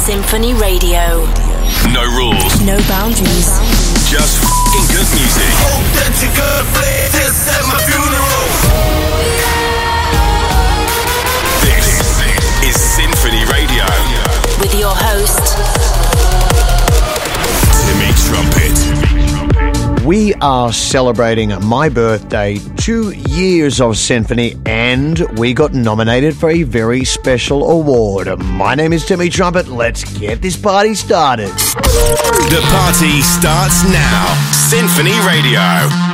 Sinphony Radio. No rules. No boundaries. Just f***ing good music. Authentic This at my funeral. This is Sinphony Radio. With your host, Timmy Trumpet. We are celebrating my birthday, two years of Sinphony, and we got nominated for a very special award. My name is Timmy Trumpet. Let's get this party started. The party starts now. Sinphony Radio.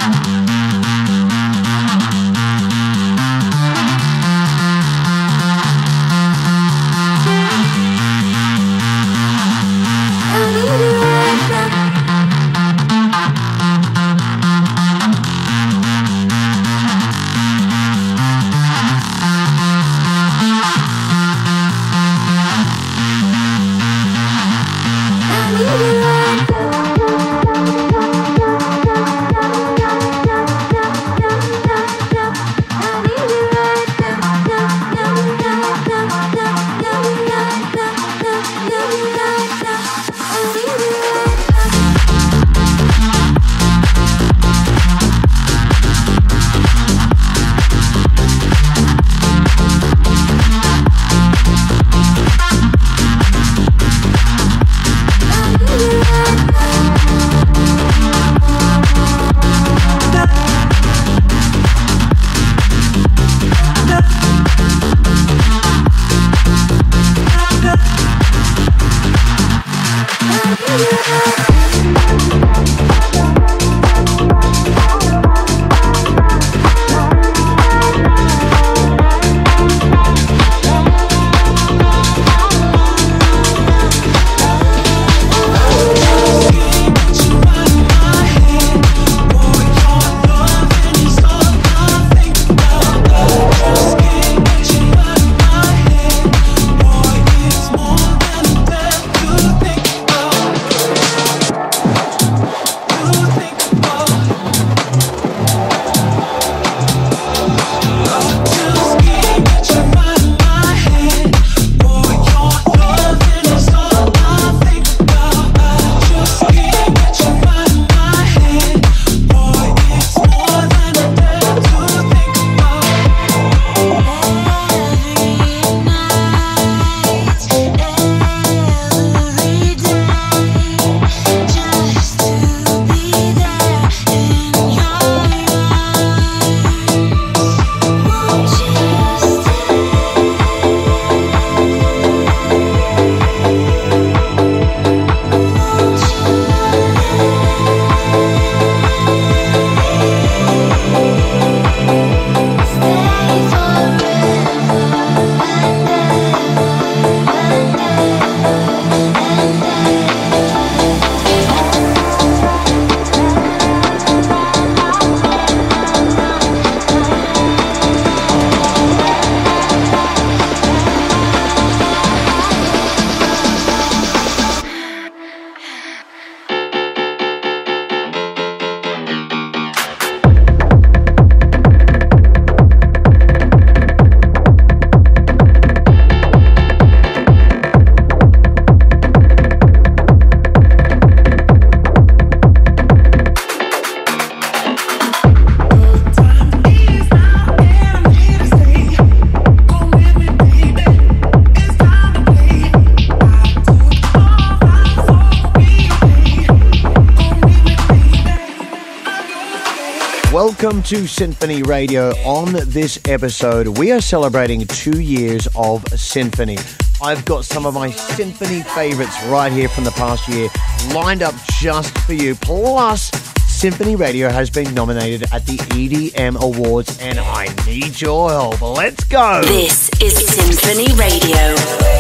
To Sinphony Radio. On this episode, we are celebrating two years of Sinphony. I've got some of my Sinphony favorites right here from the past year lined up just for you. Plus, Sinphony Radio has been nominated at the EDM Awards, and I need your help. Let's go! this is Sinphony Radio.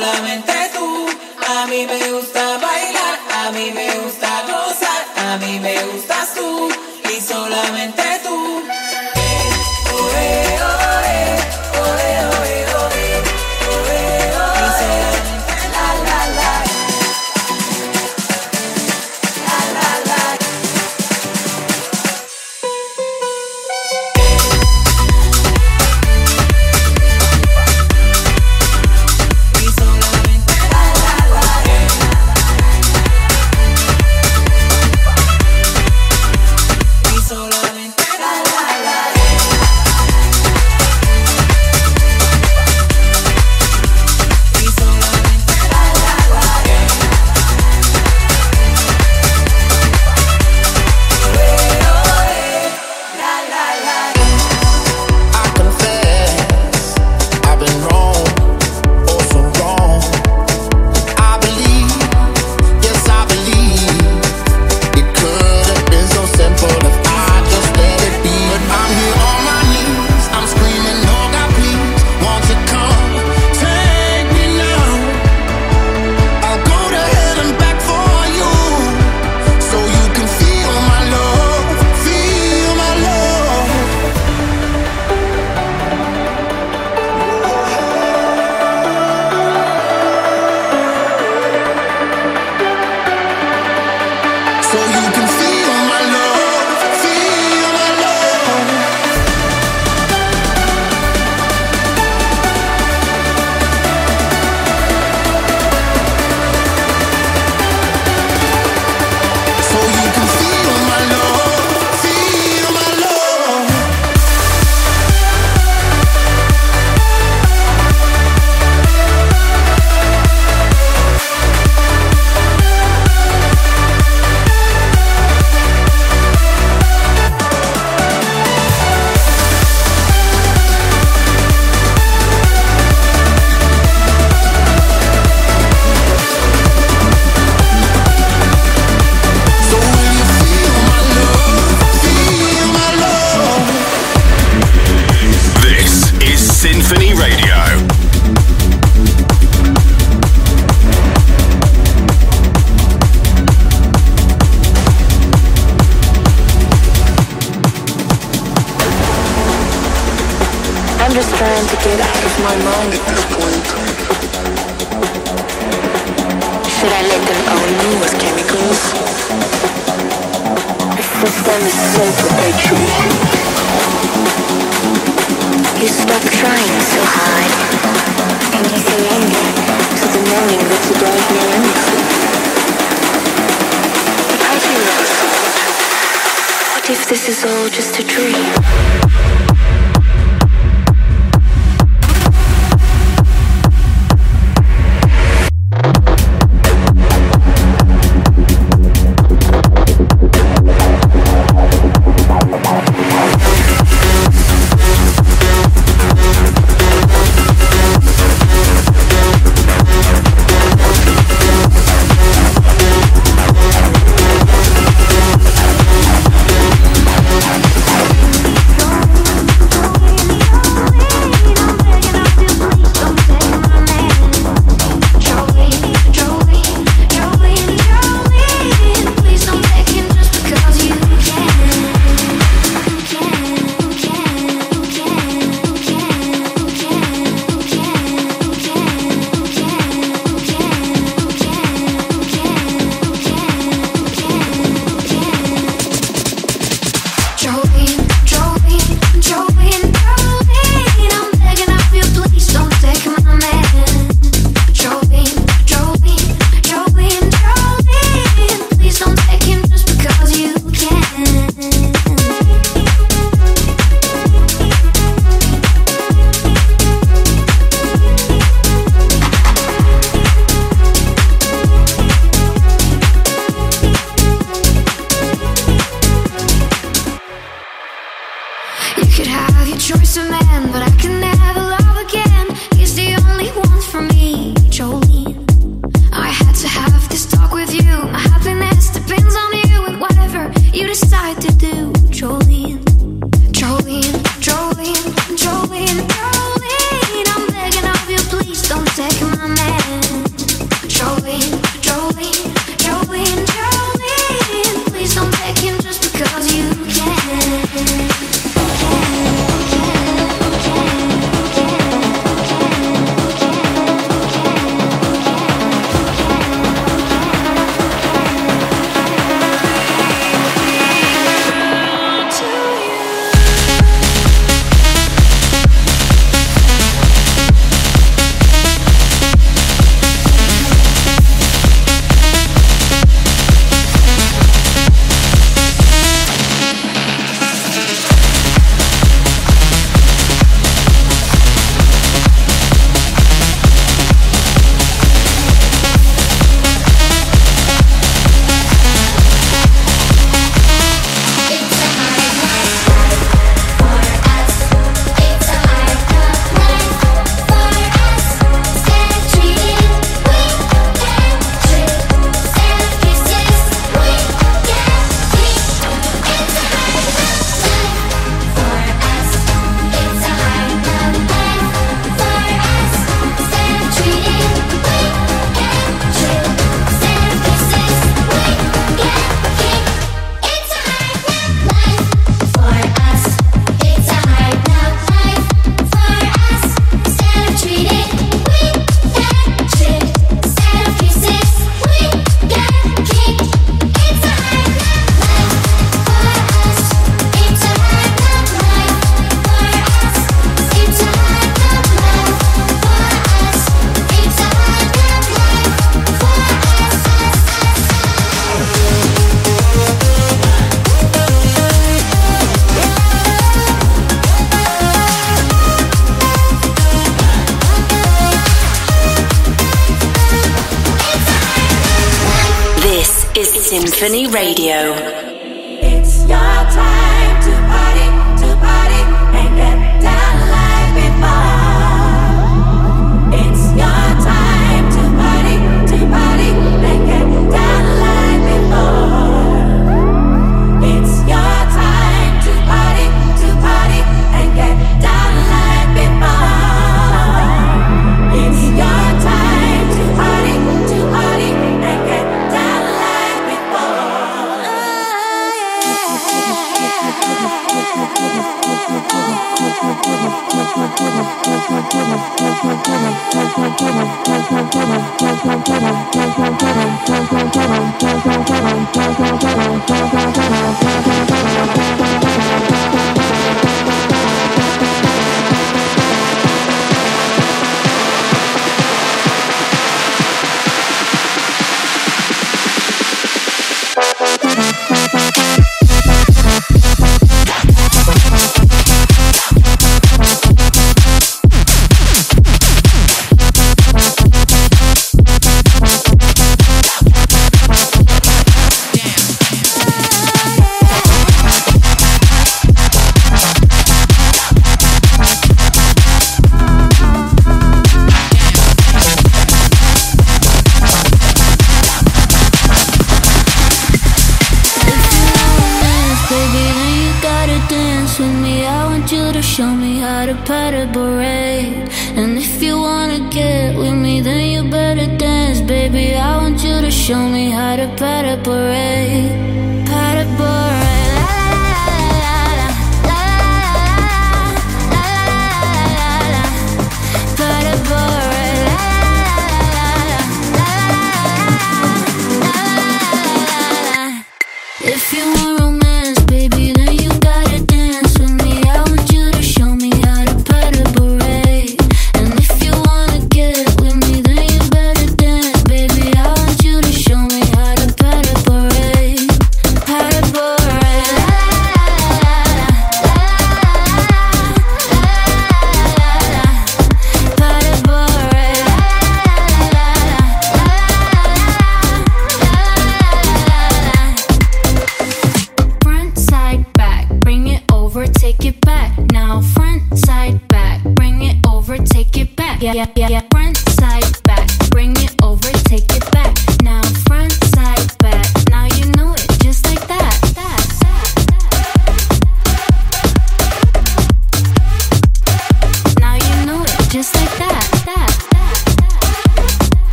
Solamente tú. A mí me gusta bailar, a mí me gusta gozar, a mí me gustas tú y solamente I'm just trying to get out of my mind at this point. Should I let them own me with chemicals? The them is so perpetual. You stop trying so hard, and you surrender to the knowing that you don't know anything. How? What if this is all just a dream? Epiphany Radio.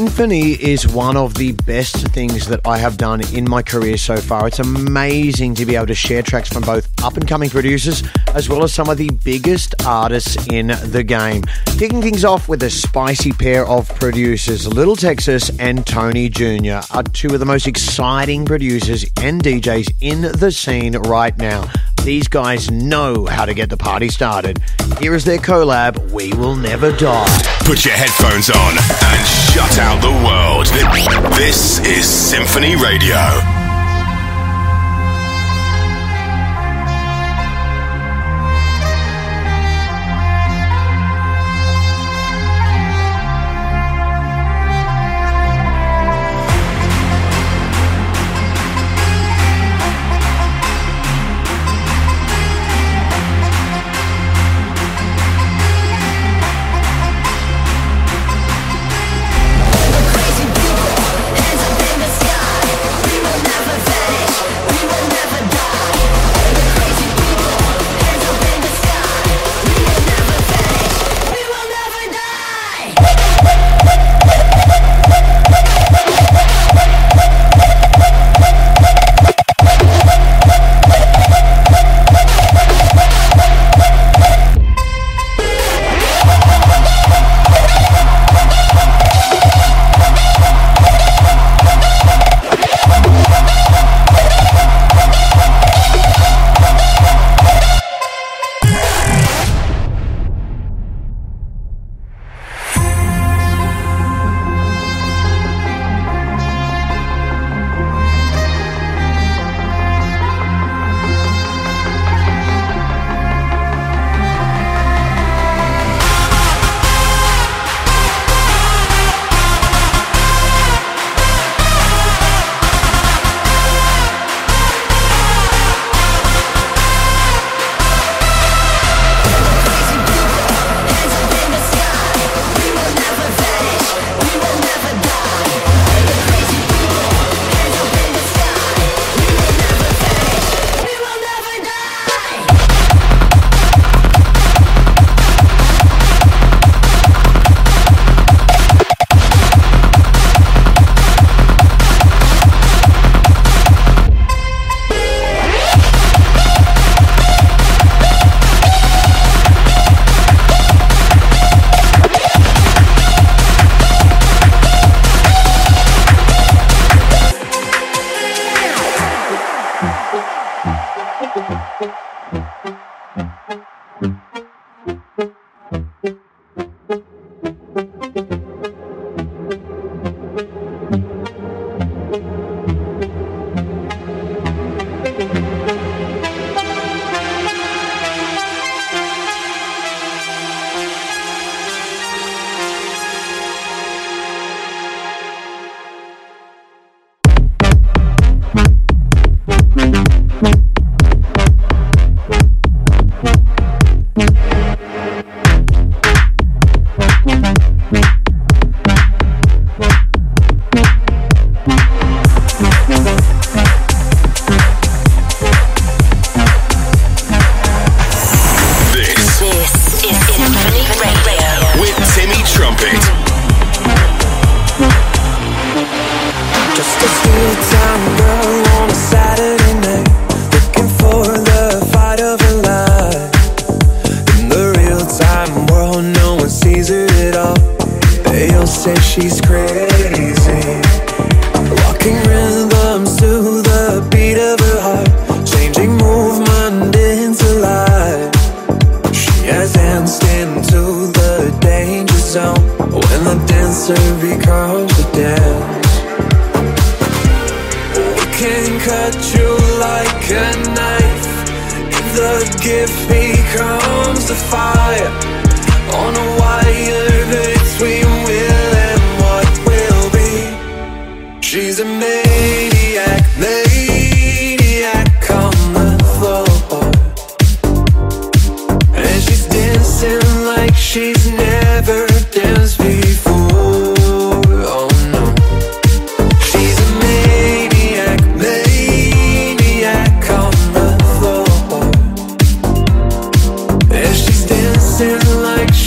Sinphony is one of the best things that I have done in my career so far. It's amazing to be able to share tracks from both up and coming producers as well as some of the biggest artists in the game. Kicking things off with a spicy pair of producers, Lil Texas and Tony Jr. are two of the most exciting producers and DJs in the scene right now. These guys know how to get the party started. Here is their collab, We Will Never Die. Put your headphones on and shut out the world. This is Sinphony Radio.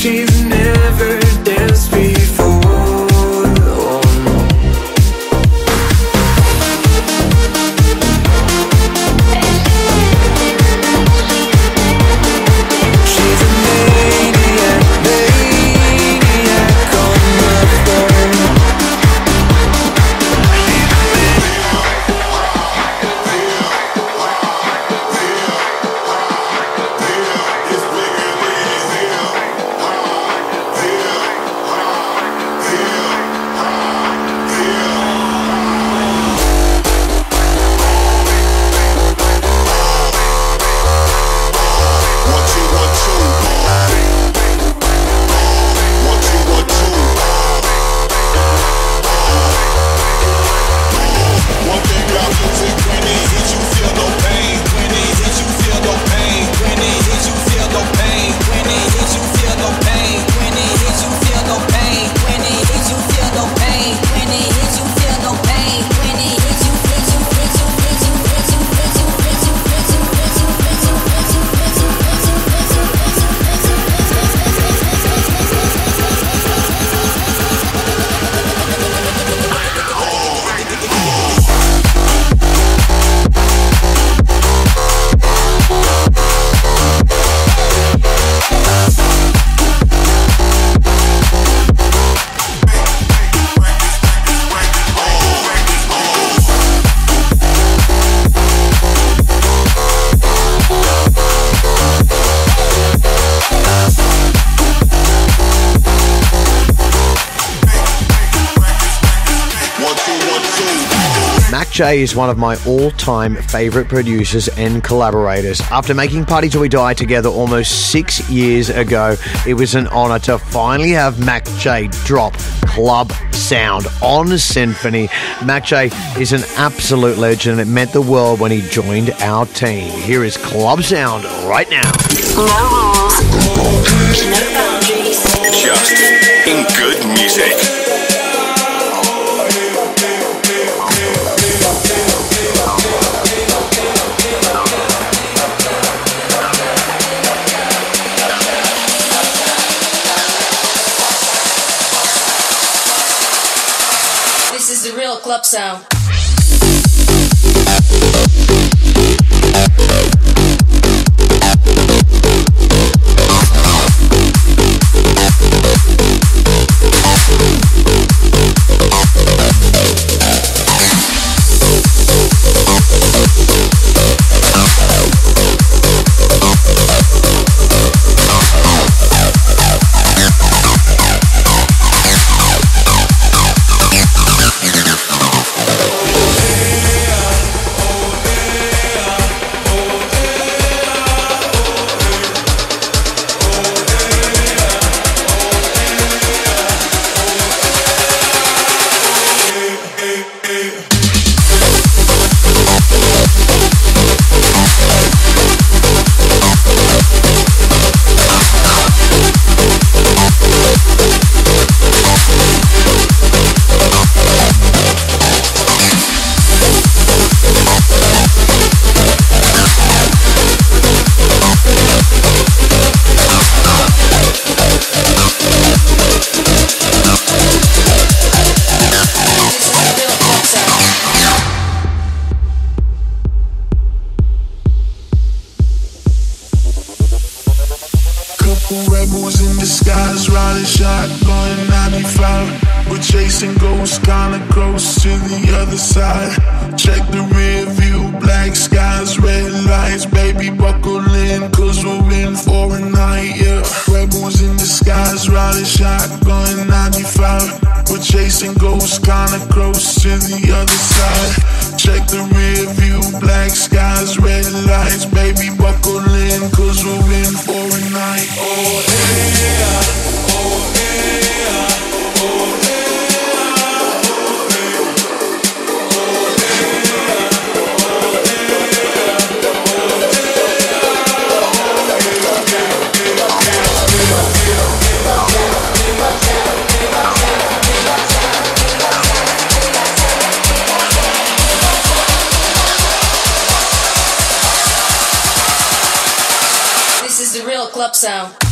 She's J is one of my all time favourite producers and collaborators. After making Party Till We Die together almost six years ago, it was an honour to finally have Mac J drop Club Sound on Sinphony. Mac J is an absolute legend. It meant the world when he joined our team. Here is Club Sound right now. No rules, no boundaries, just in good music. so. chasing ghosts, kinda close to the other side. Check the rear view, black skies, red lights. Baby, buckle in, cause we're in for a night, yeah. Rebels in disguise, riding shotgun 95. We're chasing ghosts, kinda close to the other side. Check the rear view, black skies, red lights. Baby, buckle in, cause we're in for a night, oh yeah, oh yeah. So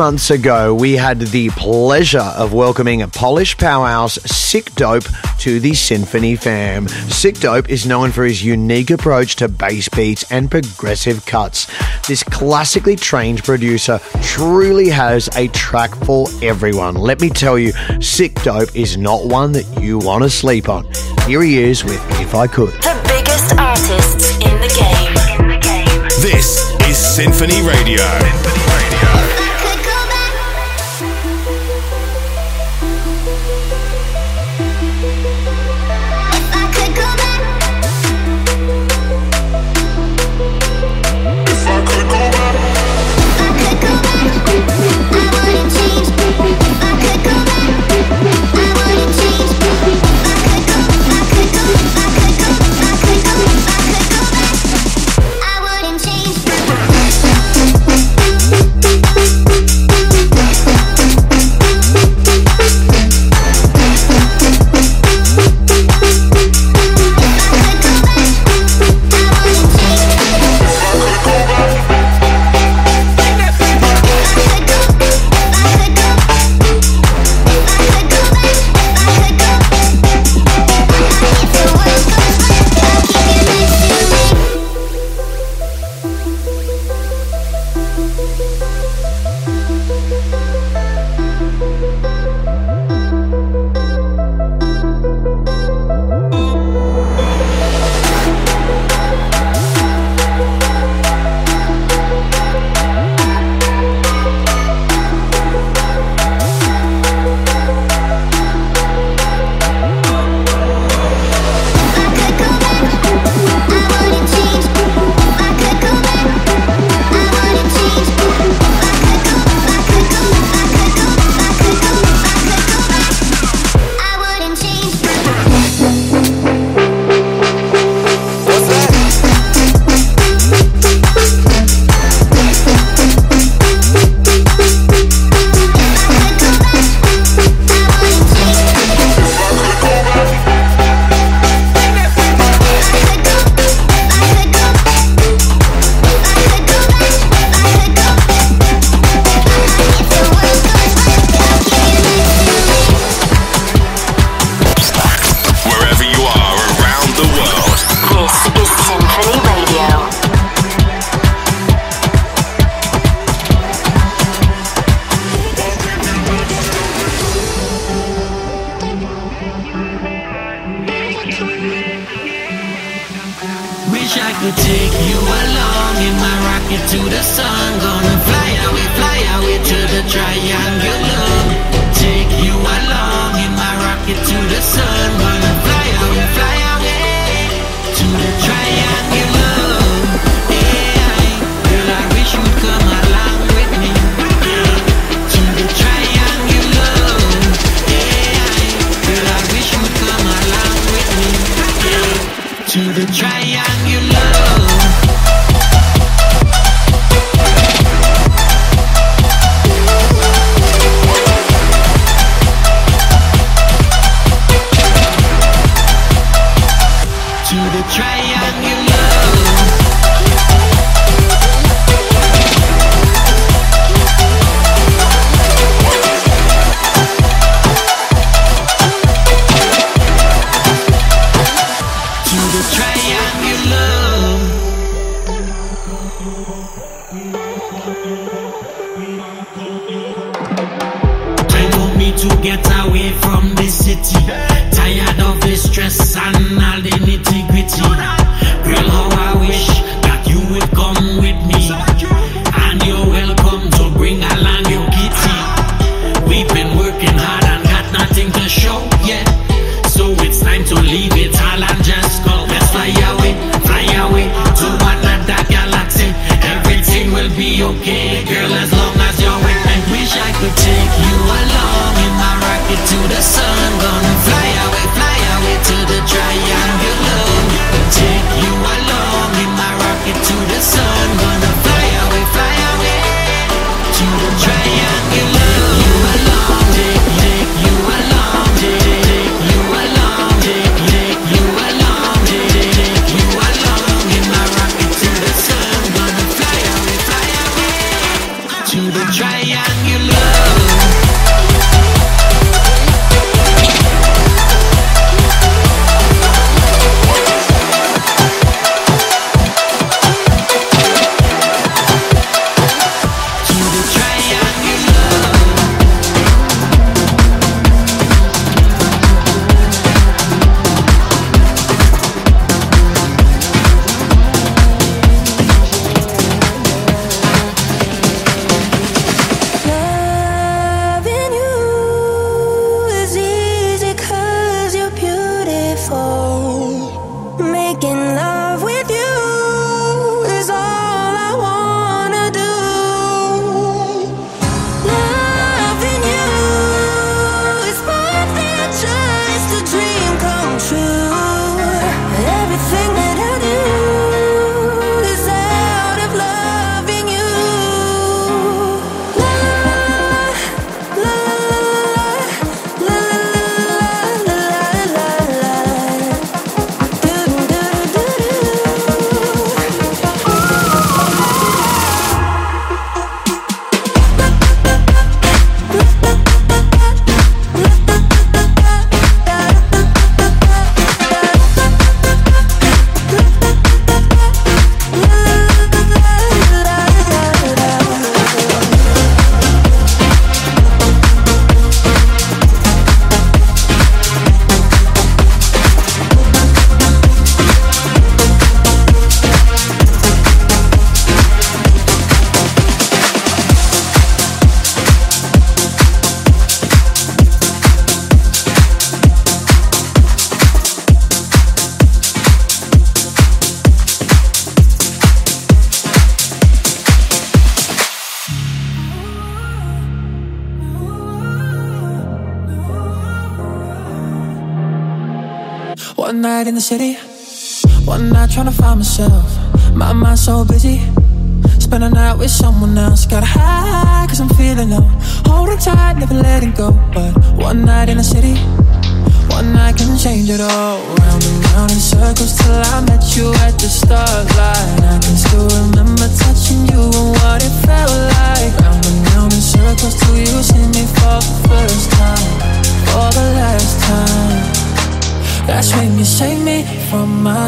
months ago, we had the pleasure of welcoming a Polish powerhouse Sikdope to the Sinphony fam. Sikdope is known for his unique approach to bass beats and progressive cuts. This classically trained producer truly has a track for everyone. Let me tell you, Sikdope is not one that you want to sleep on. Here he is with If I Could. The biggest artists in the game. This is Sinphony Radio. Me to get away from the city. Tired of the stress and all the. Girl, how I wish that you would come with me. Sun. Gonna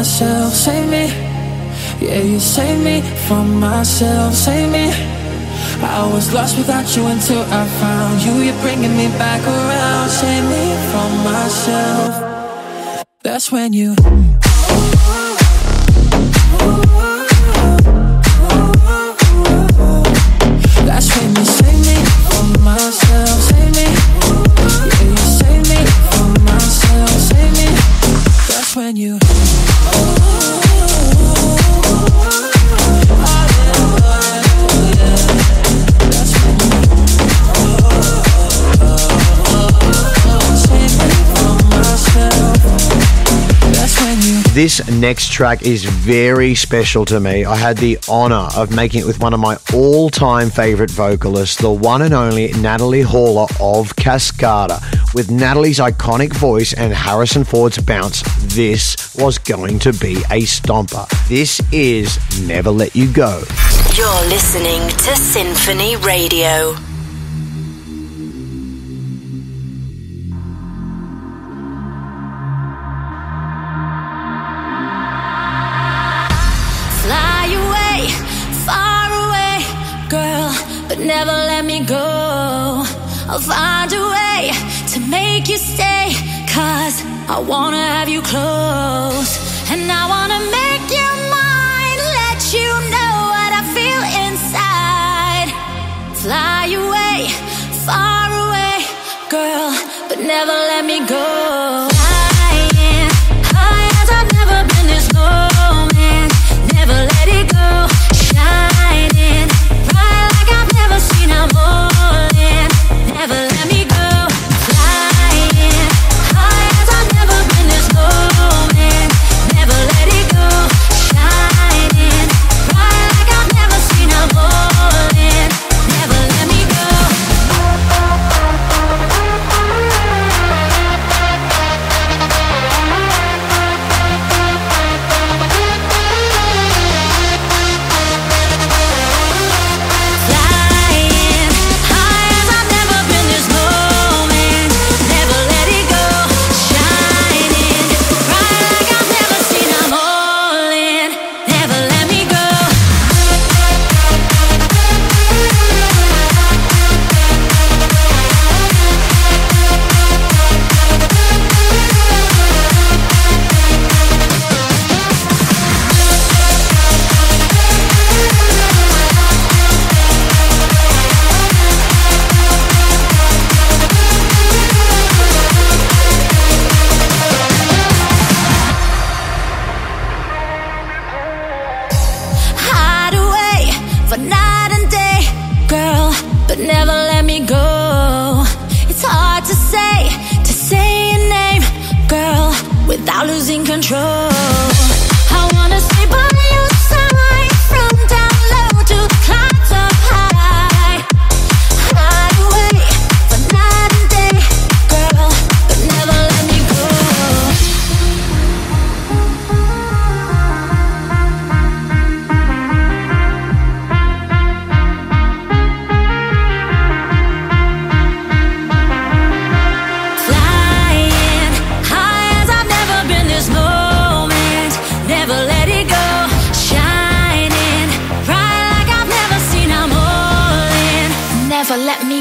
myself, save me. Yeah, you save me from myself, save me. I was lost without you until I found you. You're bringing me back around, save me from myself. That's when you. Ooh, ooh, ooh. This next track is very special to me. I had the honor of making it with one of my all time favorite vocalists, the one and only Natalie Horler of Cascada. With Natalie's iconic voice and Harris & Ford's bounce, this was going to be a stomper. This is Never Let You Go. You're listening to Sinphony Radio. I'll find a way to make you stay. Cause I wanna have you close. And I wanna make you mine. Let you know what I feel inside. Fly away, far away, girl. But never let me go.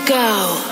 go.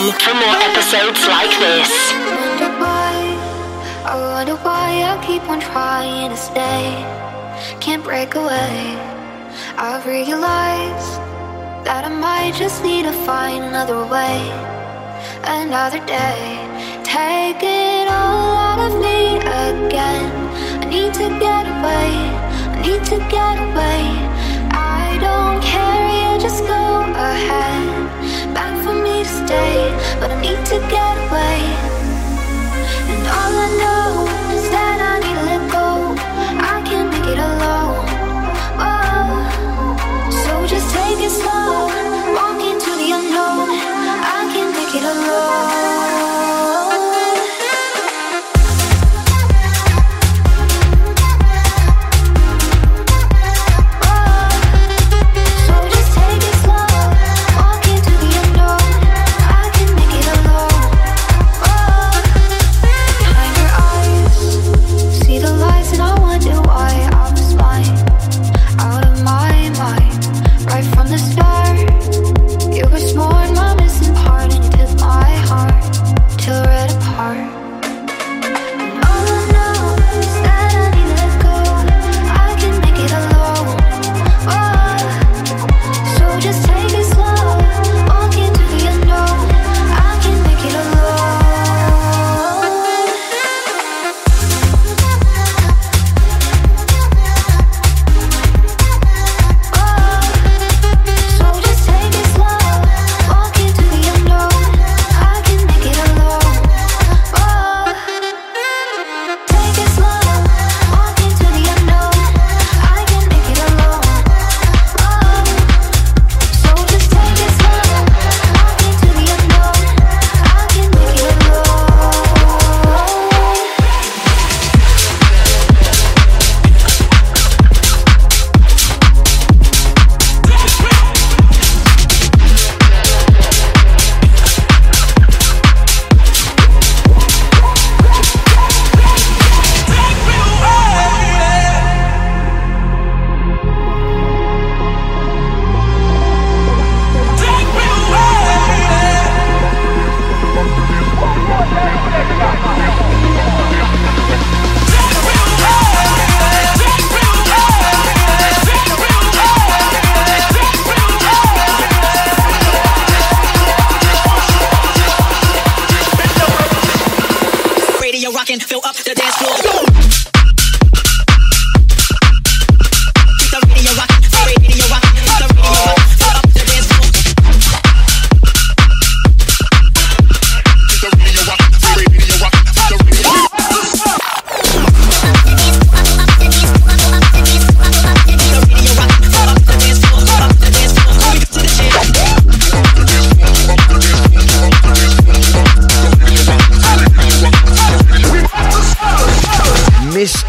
for more episodes like this. I wonder why, I wonder why I keep on trying to stay. Can't break away. I that I might just need to find another way, another day. Take it all out of me again. I need to get away. I need to get away.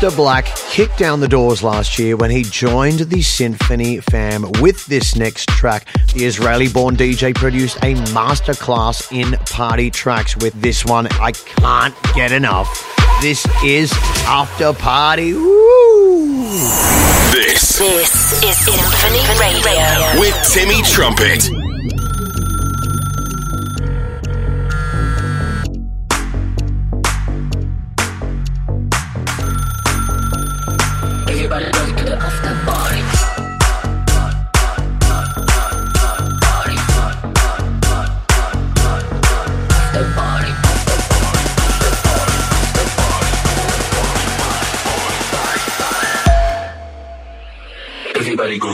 Mr. Black kicked down the doors last year when he joined the Sinphony fam with this next track. The Israeli born DJ produced a masterclass in party tracks with this one. I can't get enough. This is After Party. Woo! This, this is Sinphony Radio with Timmy Trumpet.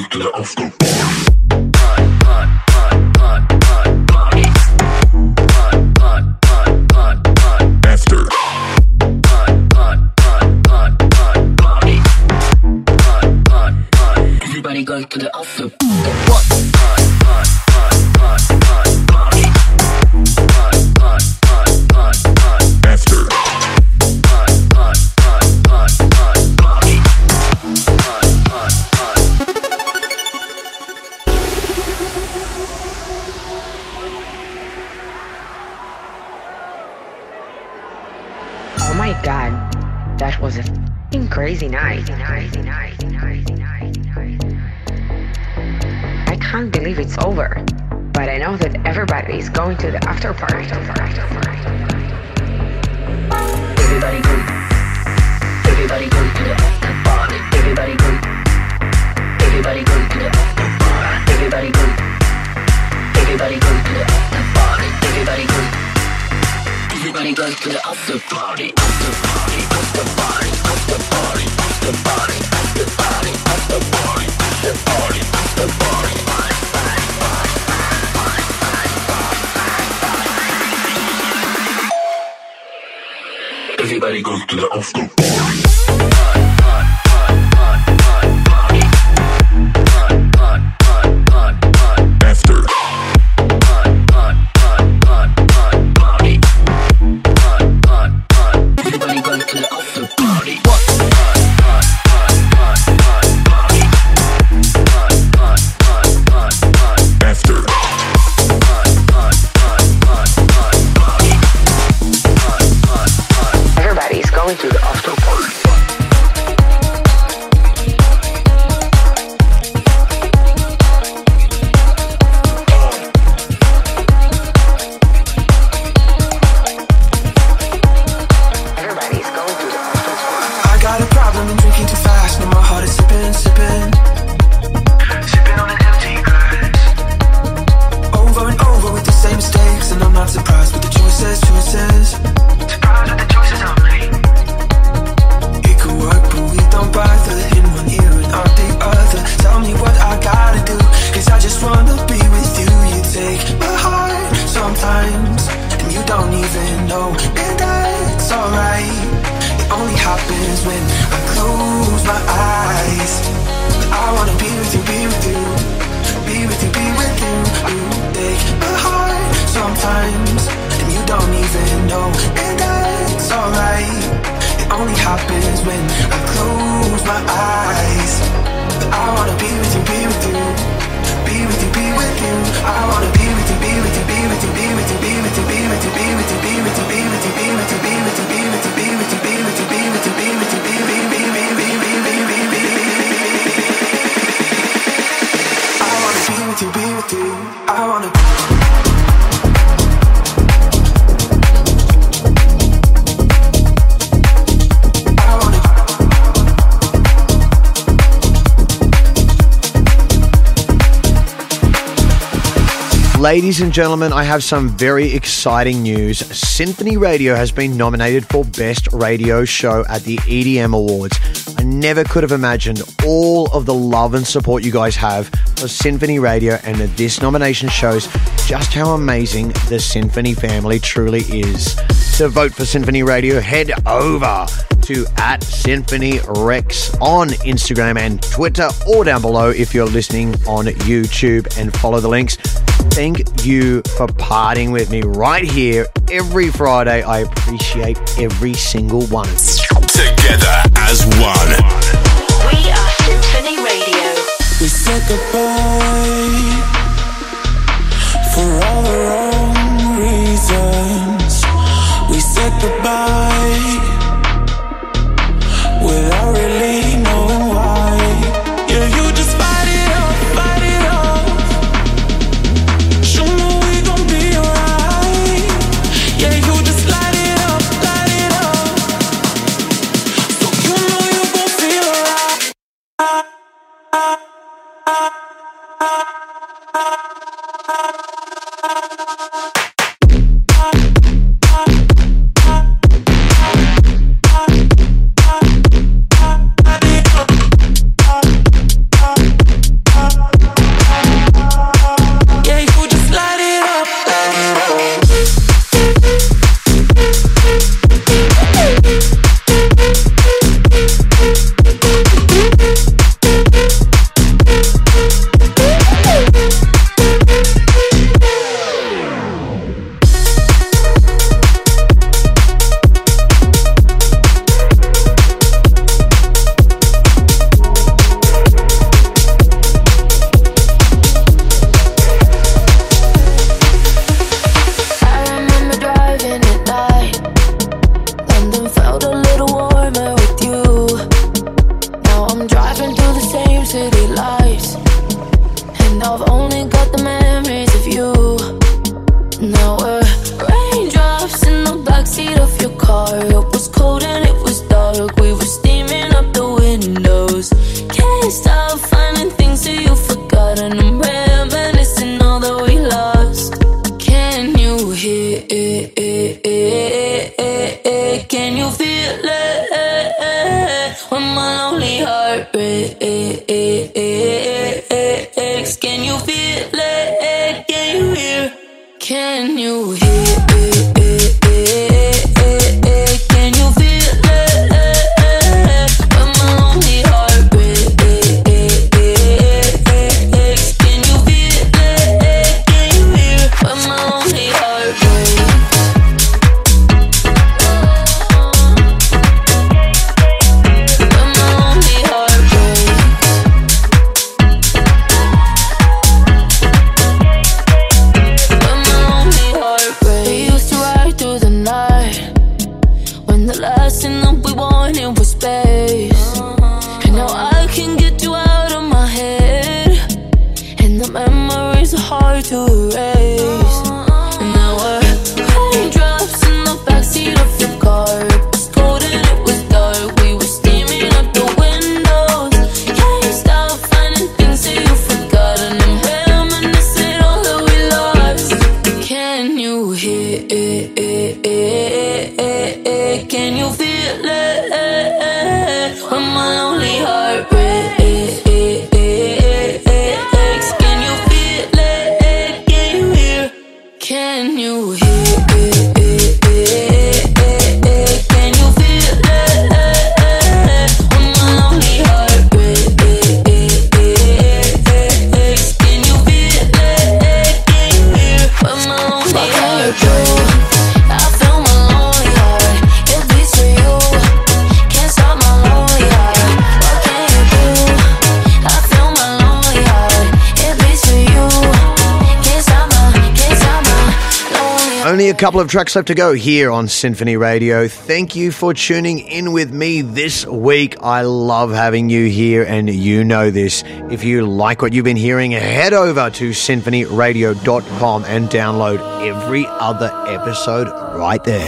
to off the Everybody's going to the after party. Everybody go. Everybody go to the after party. Everybody go. Everybody go to the after party. Everybody go. Everybody go to the after party. Everybody go. Everybody go to the after party. After party. After party. After party. After party. After party. After party. After party. Überlegung, Aufgabe. Ladies and gentlemen, I have some very exciting news. Sinphony Radio has been nominated for Best Radio Show at the EDM Awards. I never could have imagined all of the love and support you guys have for Sinphony Radio, and this nomination shows just how amazing the Sinphony family truly is. To vote for Sinphony Radio, head over to at Sinphony Rex on Instagram and Twitter, or down below if you're listening on YouTube, and follow the links thank you for parting with me right here every Friday. I appreciate every single one. Only a couple of tracks left to go here on Sinphony Radio. Thank you for tuning in with me this week. I love having you here, and you know this. If you like what you've been hearing, head over to sinphonyradio.com and download every other episode right there.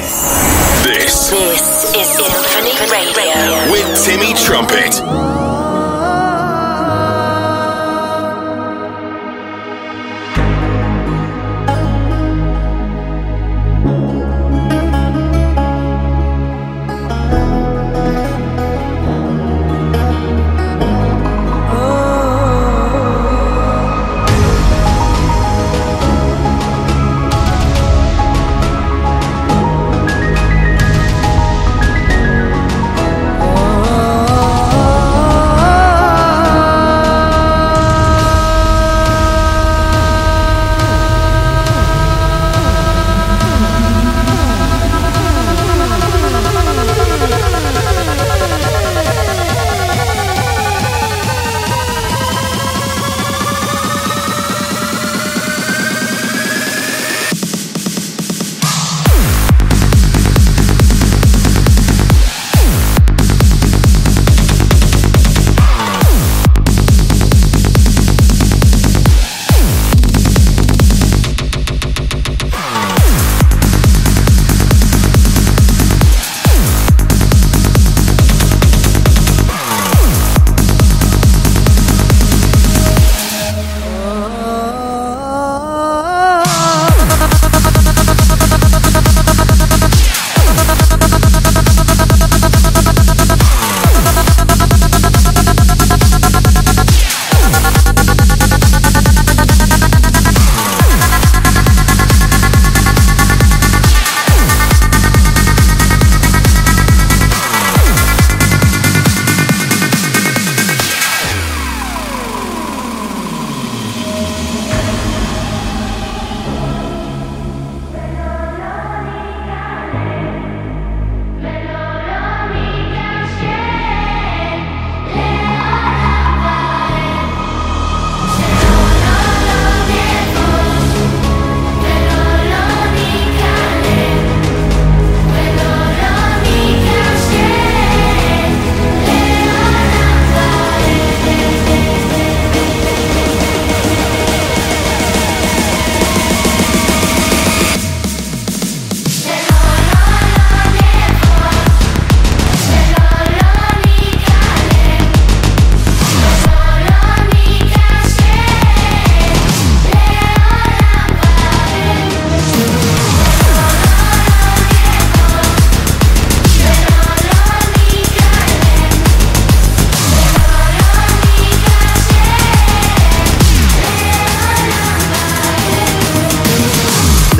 This, this is Sinphony Radio with Timmy Trumpet.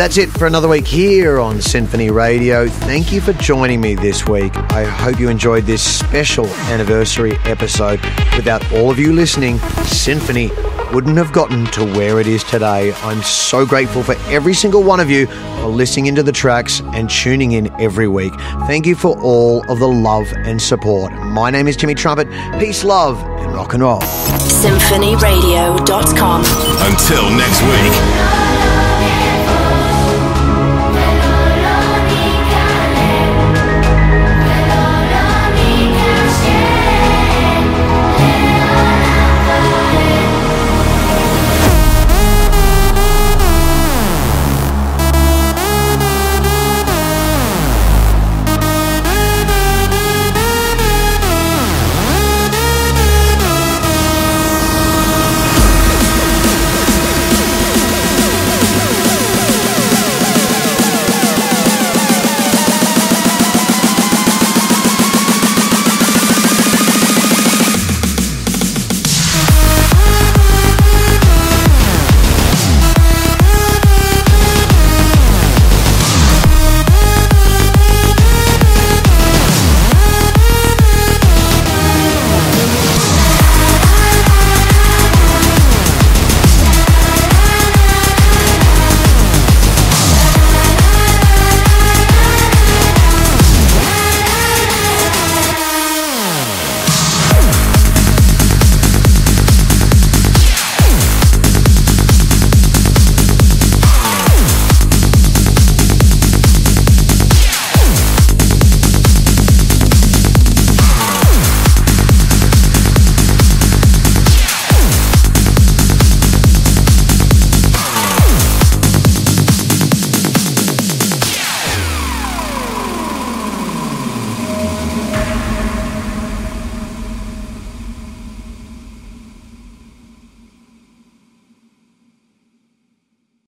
That's it for another week here on Sinphony Radio. Thank you for joining me this week. I hope you enjoyed this special anniversary episode. Without all of you listening, Sinphony wouldn't have gotten to where it is today. I'm so grateful for every single one of you for listening into the tracks and tuning in every week. Thank you for all of the love and support. My name is Timmy Trumpet. Peace, love, and rock and roll. SinphonyRadio.com. Until next week.